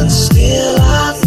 and still I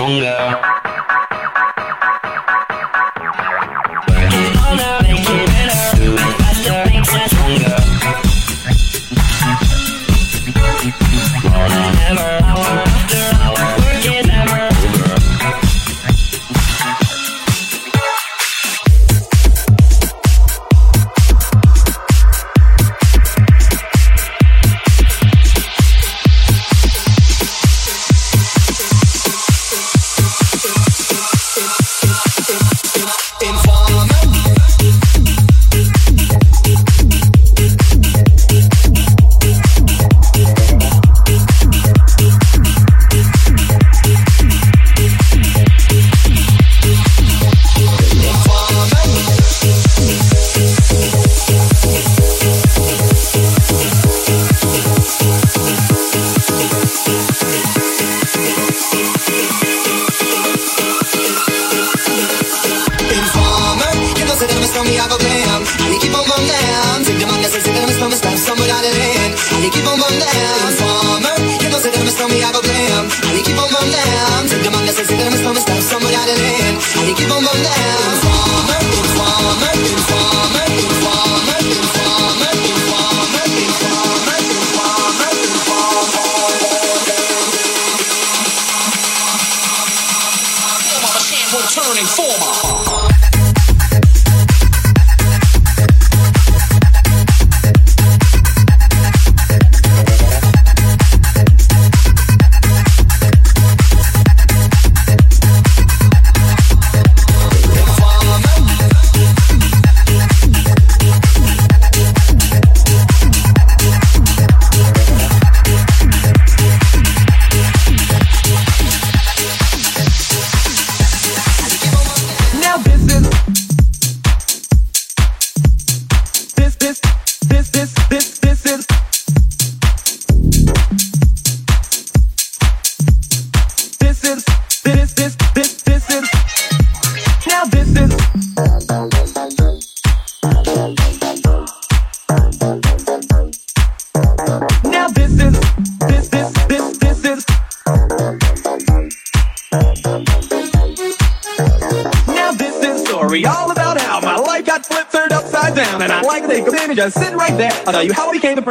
stronger.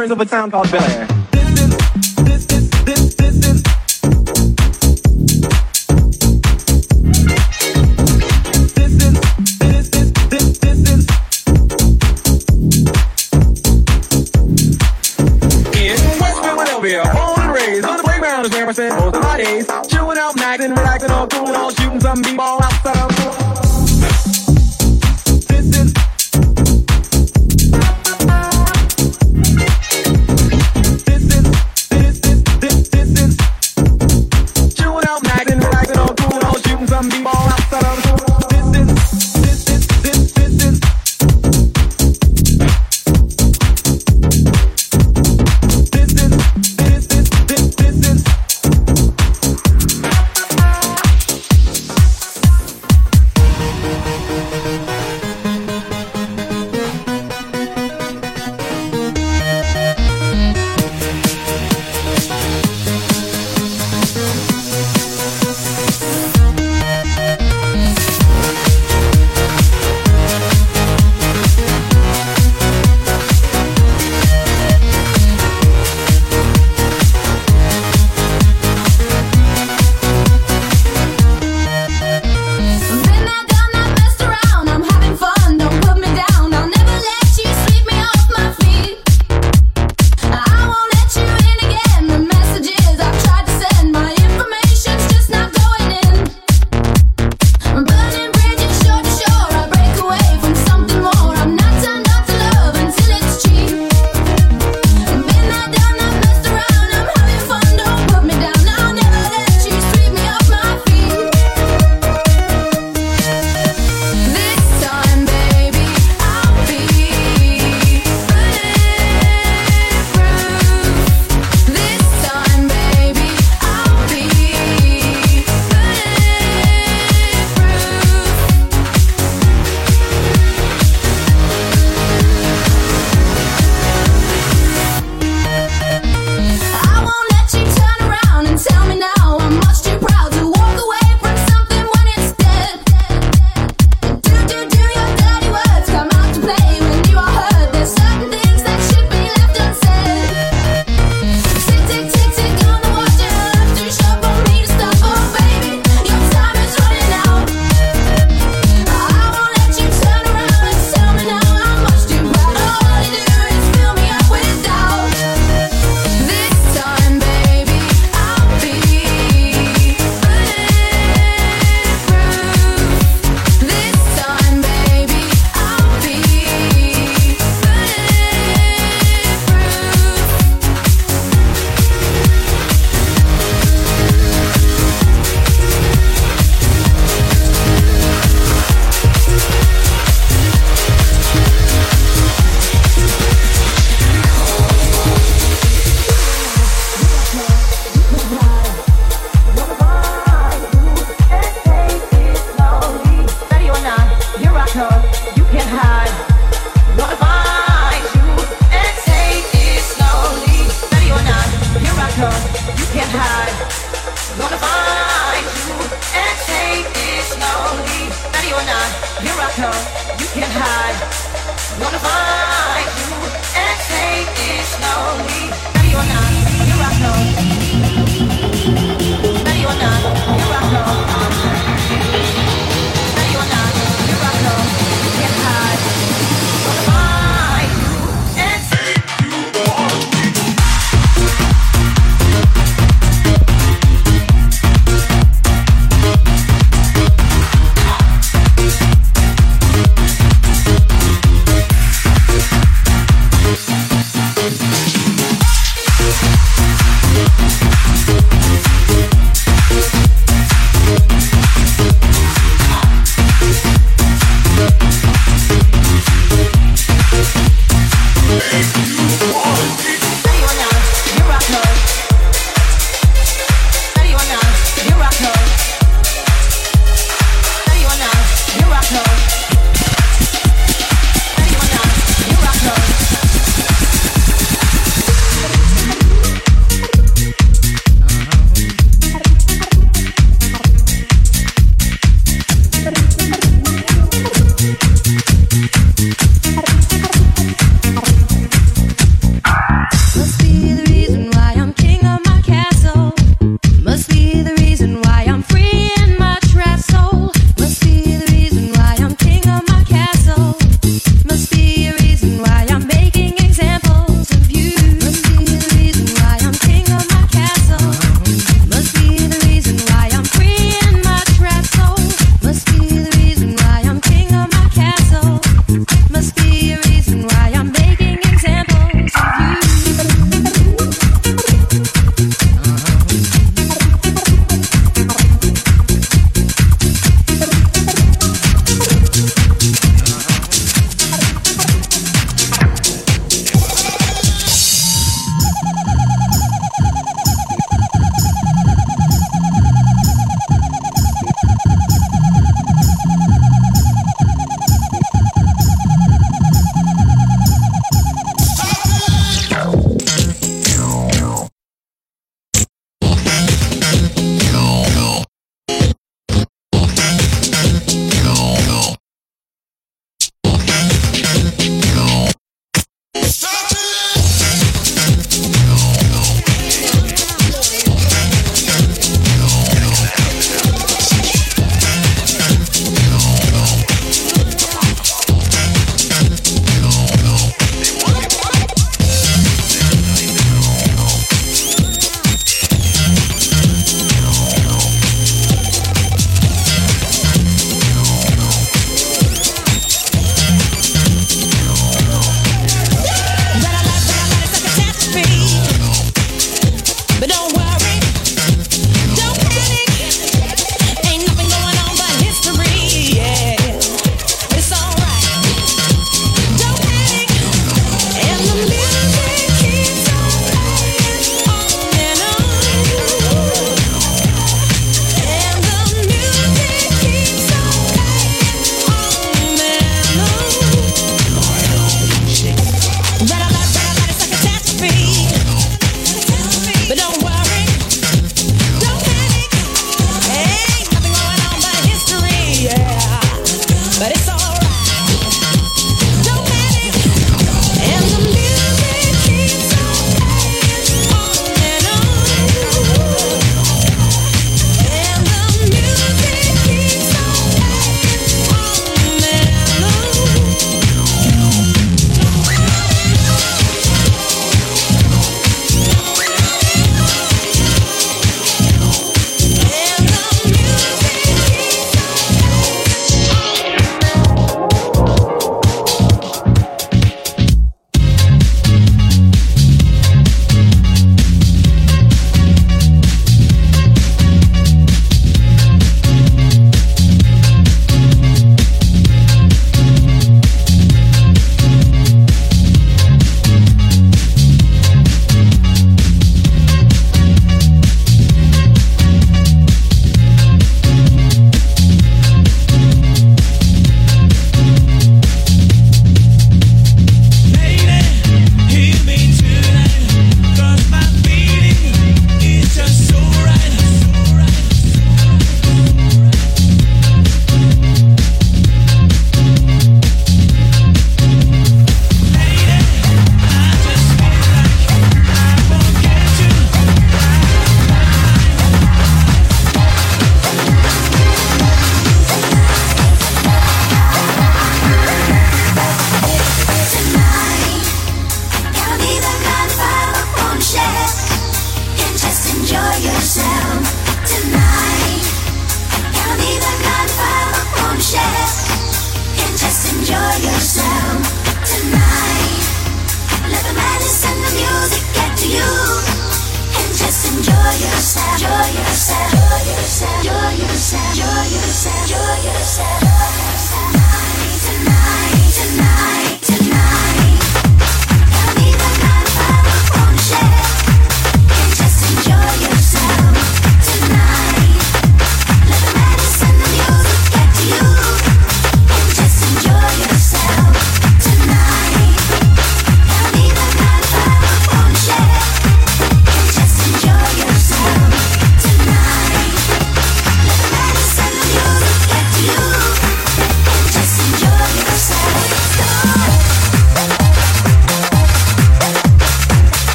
suffering of a town called Bel Air.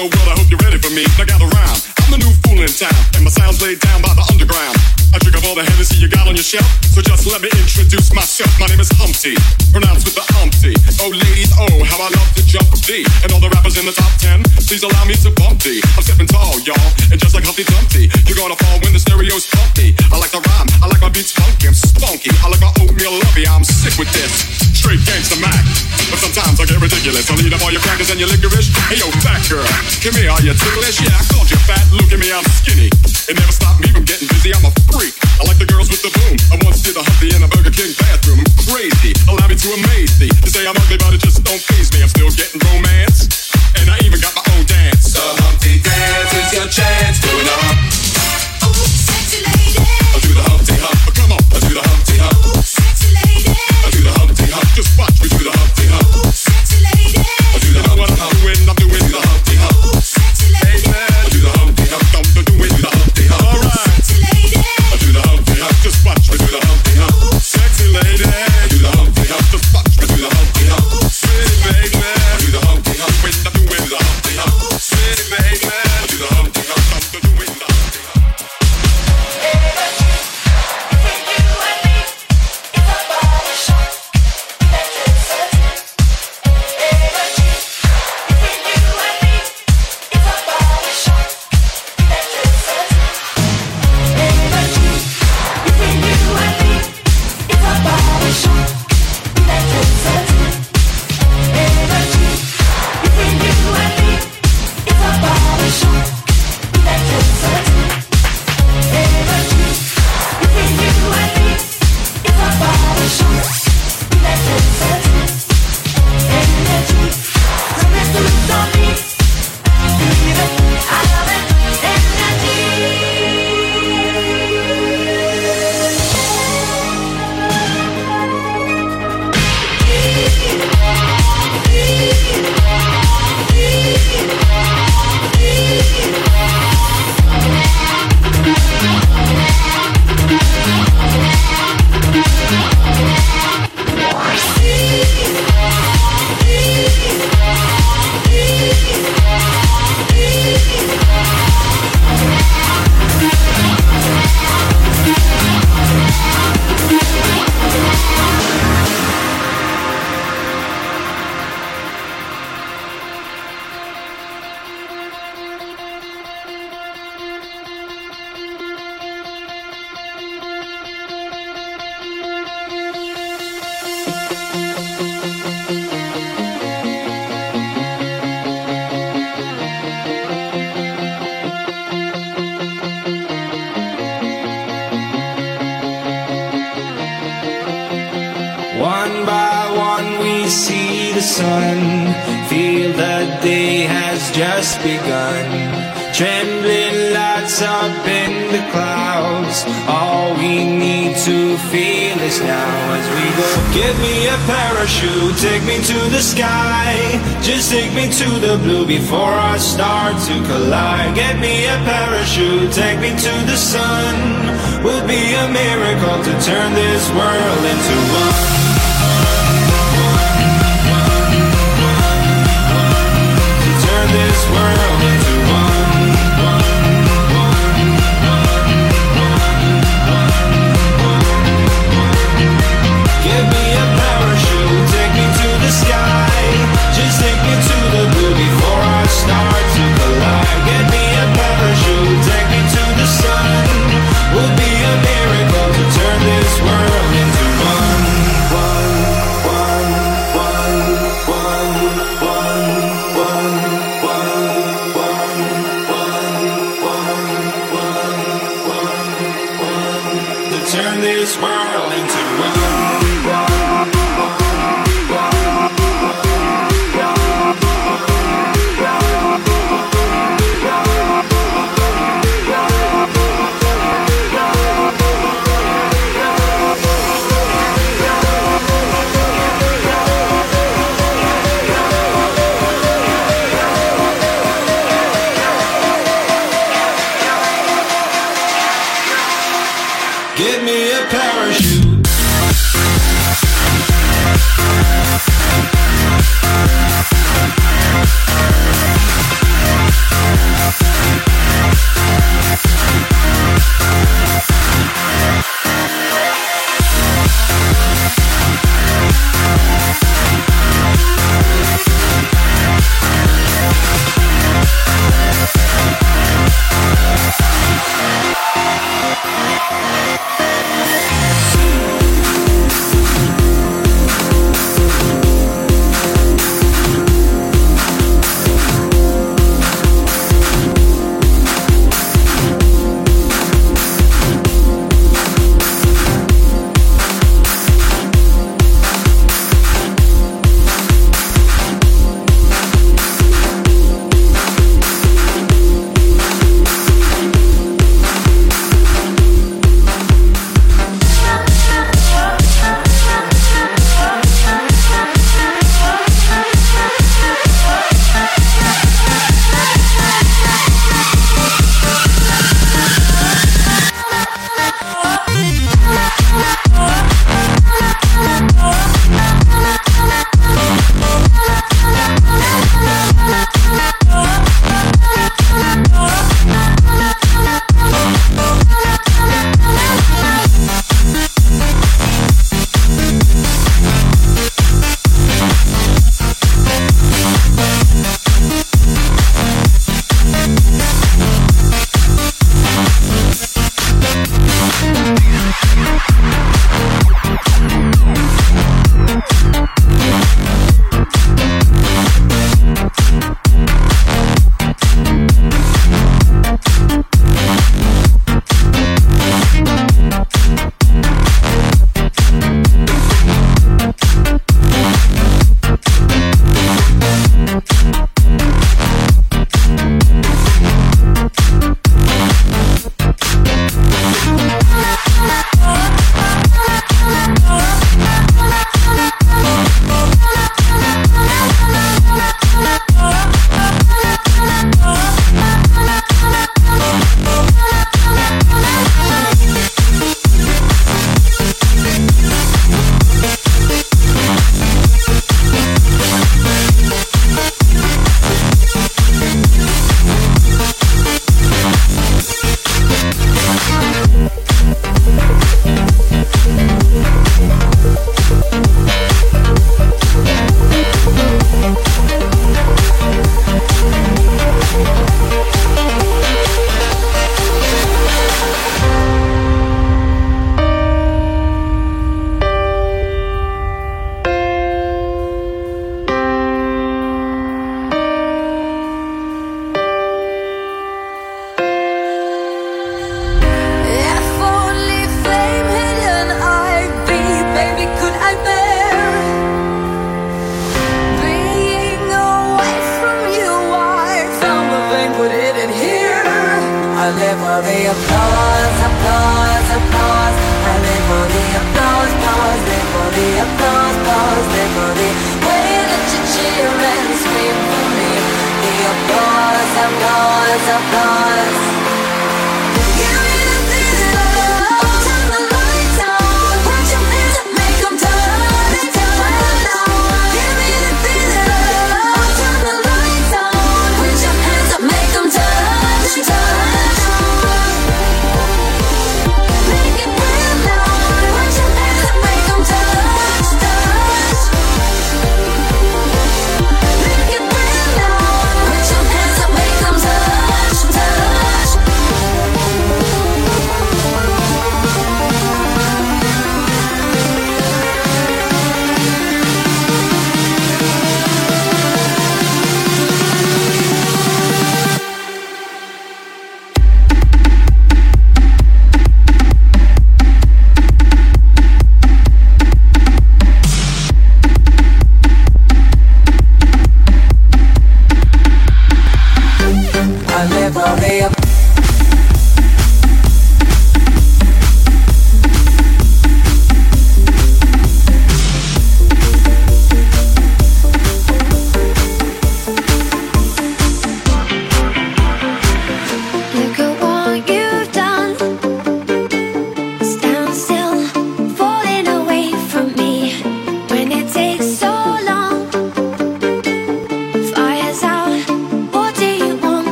yo world, I hope you're ready for me. I got a rhyme. I'm the new fool in town, and my sound's laid down by the the Hennessy you got on your shelf. So just let me introduce myself. My name is Humpty, pronounced with the umpty. Oh, ladies, oh, how I love to jump D. And all the rappers in the top ten, please allow me to bump D. I'm stepping tall, y'all, and just like Humpty Dumpty, you're gonna fall when the stereo's funky. I like the rhyme, I like my beats funky, I'm spunky. I like my oatmeal lovey, I'm sick with this. Straight gangsta Mac, but sometimes I get ridiculous. I'll eat up all your crackers and your licorice. Hey, yo, fat girl, come here, are you ticklish? Yeah, I called you fat. Look at me, I'm skinny. It never stopped me from getting busy. I'm a freak. I like like the girls with the boom. I once did in a Burger King bathroom. I'm crazy, allow me to amaze thee. They say I'm ugly, but it just don't me. I'm still getting romance, and I even got my own Humpty Dance is your chance to. Ooh, sexy lady. I do the Humpty come on, I do the Humpty Ooh, sexy lady. I do the Humpty Just watch me do the sun. Feel the day has just begun. Trembling lights up in the clouds. All we need to feel is now as we go. Give me a parachute, take me to the sky. Just take me to the blue before I start to collide. Get me a parachute, take me to the sun. Would be a miracle to turn this world into one.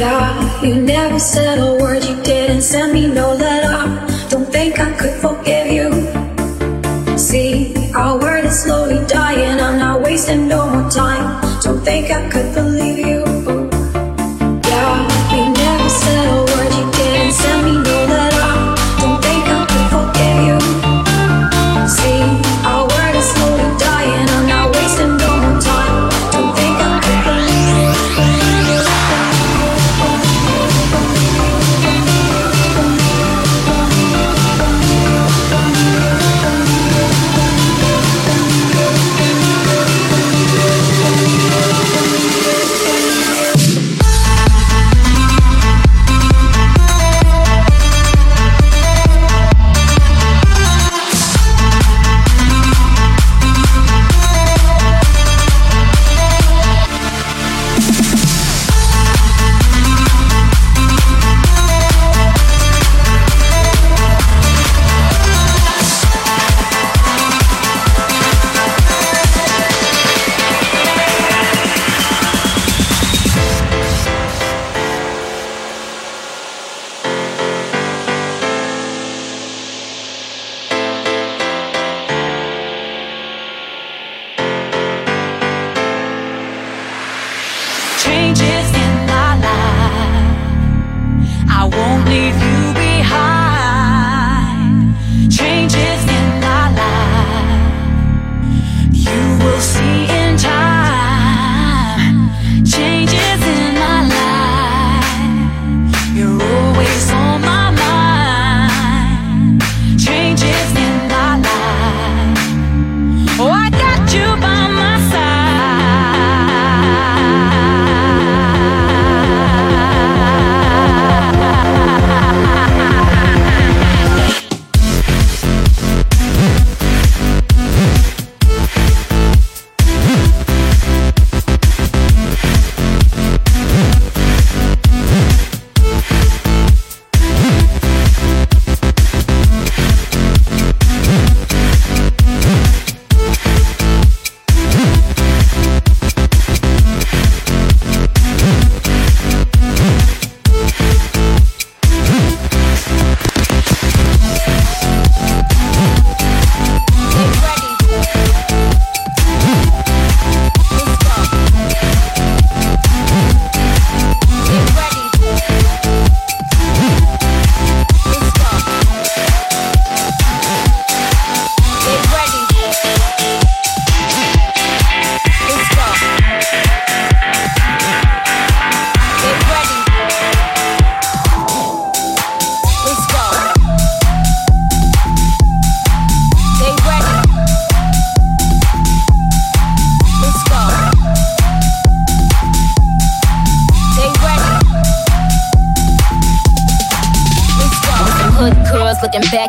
yeah You never said a word, you didn't send me no letter. Don't think I could forgive you. See, our word is slowly dying I'm not wasting no more time. Don't think I could believe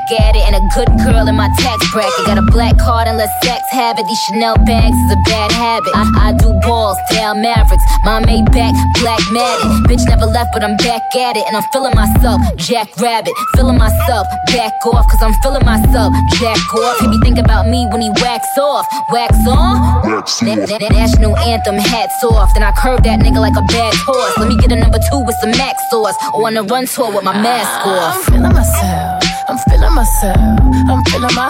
back at it, and a good girl in my tax bracket. Got a black card and less sex habit. These Chanel bags is a bad habit. I, I do balls, down Mavericks. My made back, black matted. Bitch never left, but I'm back at it. And I'm feeling myself, Jack Rabbit. Feeling myself, back off, cause I'm feeling myself, Jack off. He be thinking about me when he wax off. Wax on? Na- na- na- national anthem, hats off. Then I curve that nigga like a bad horse. Let me get a number two with some max sauce. Or on a run tour with my mask ah, off. I'm feeling myself. I'm feeling myself. I'm feeling my,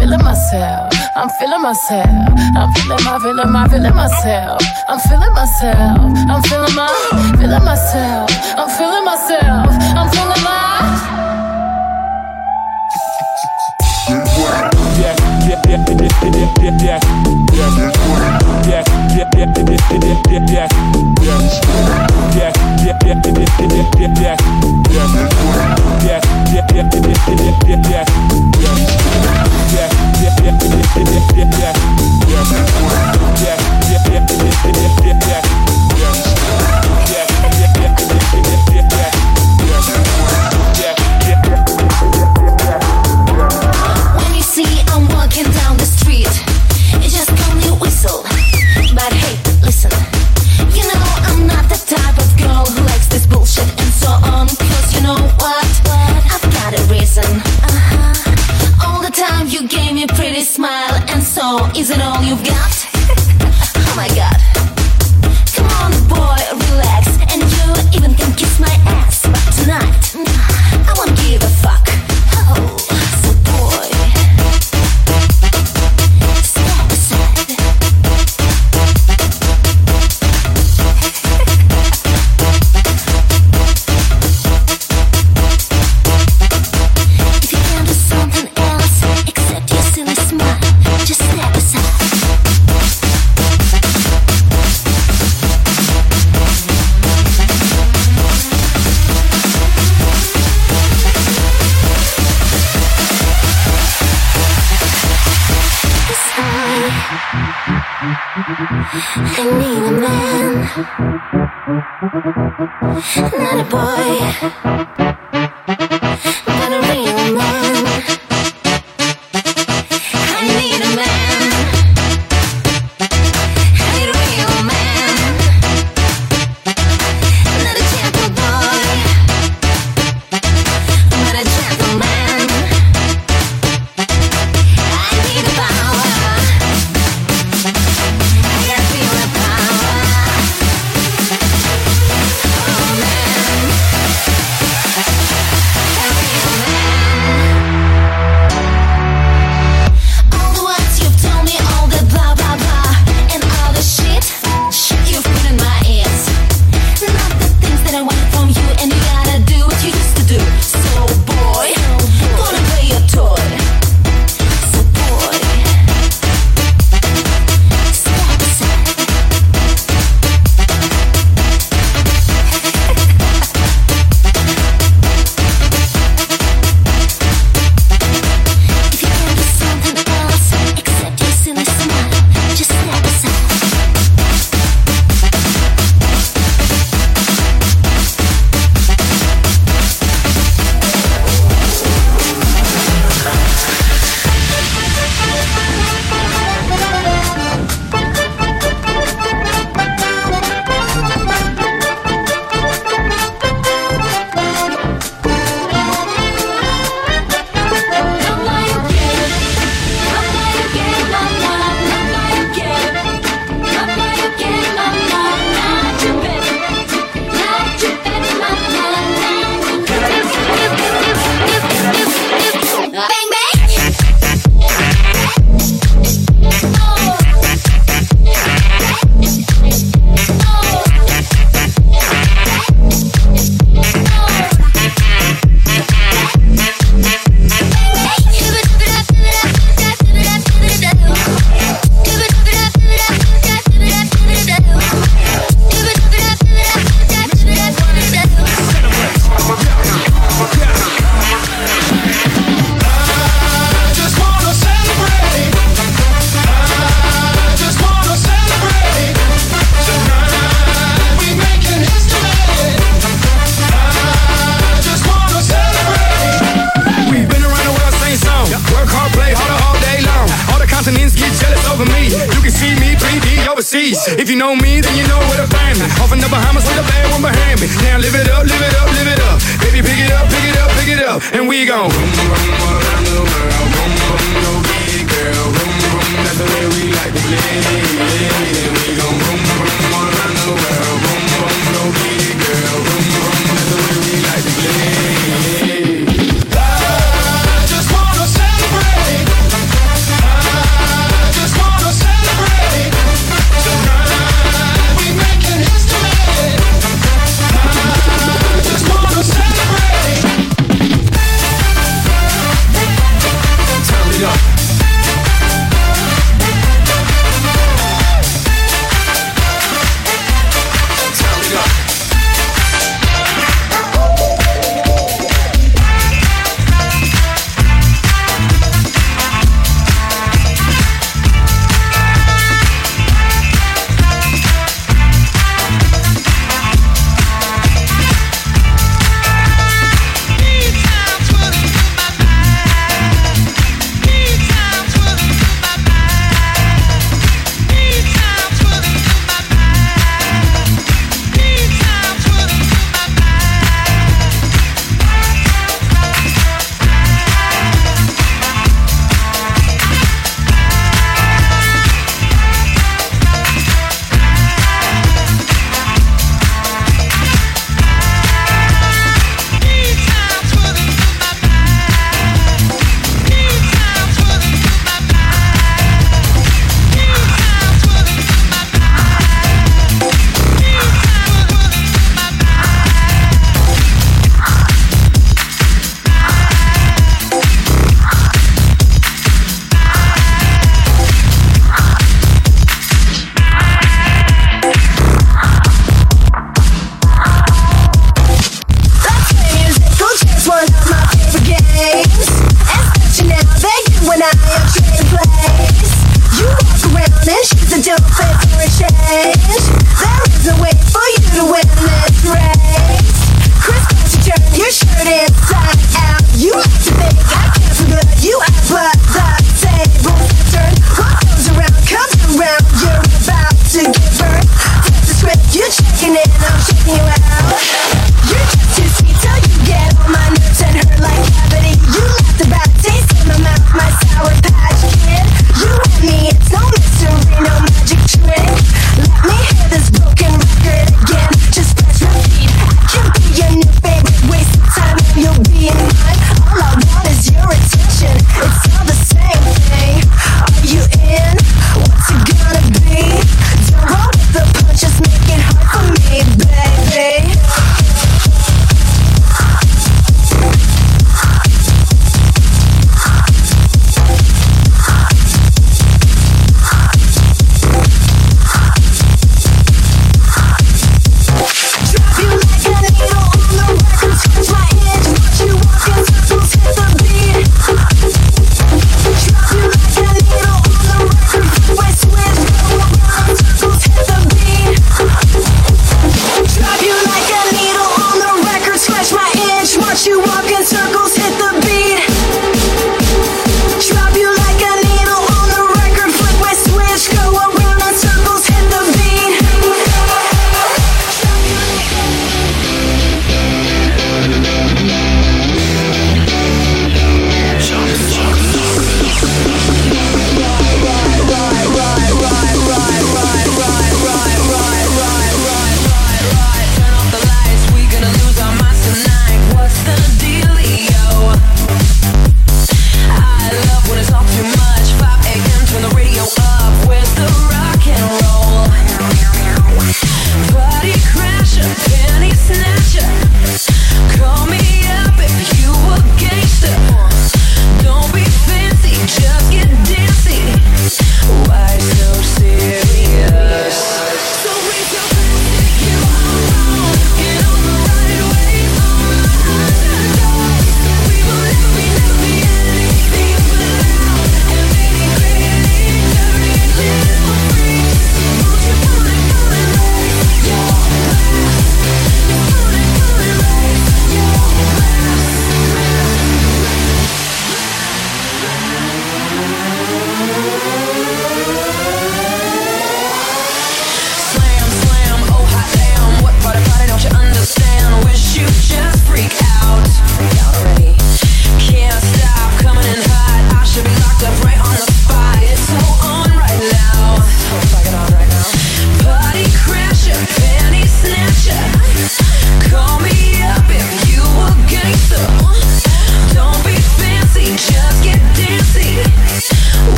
feeling myself. I'm feeling myself. I'm feeling my, feeling my, feeling myself. I'm feeling myself. I'm feeling my, feeling myself. I'm feeling myself. I'm feeling my. Yeah, yeah, yeah, yeah, yeah, yeah, yeah, yeah. Yeah, yeah, yeah, yeah, yeah, yeah, yeah, yeah. Yeah, yeah.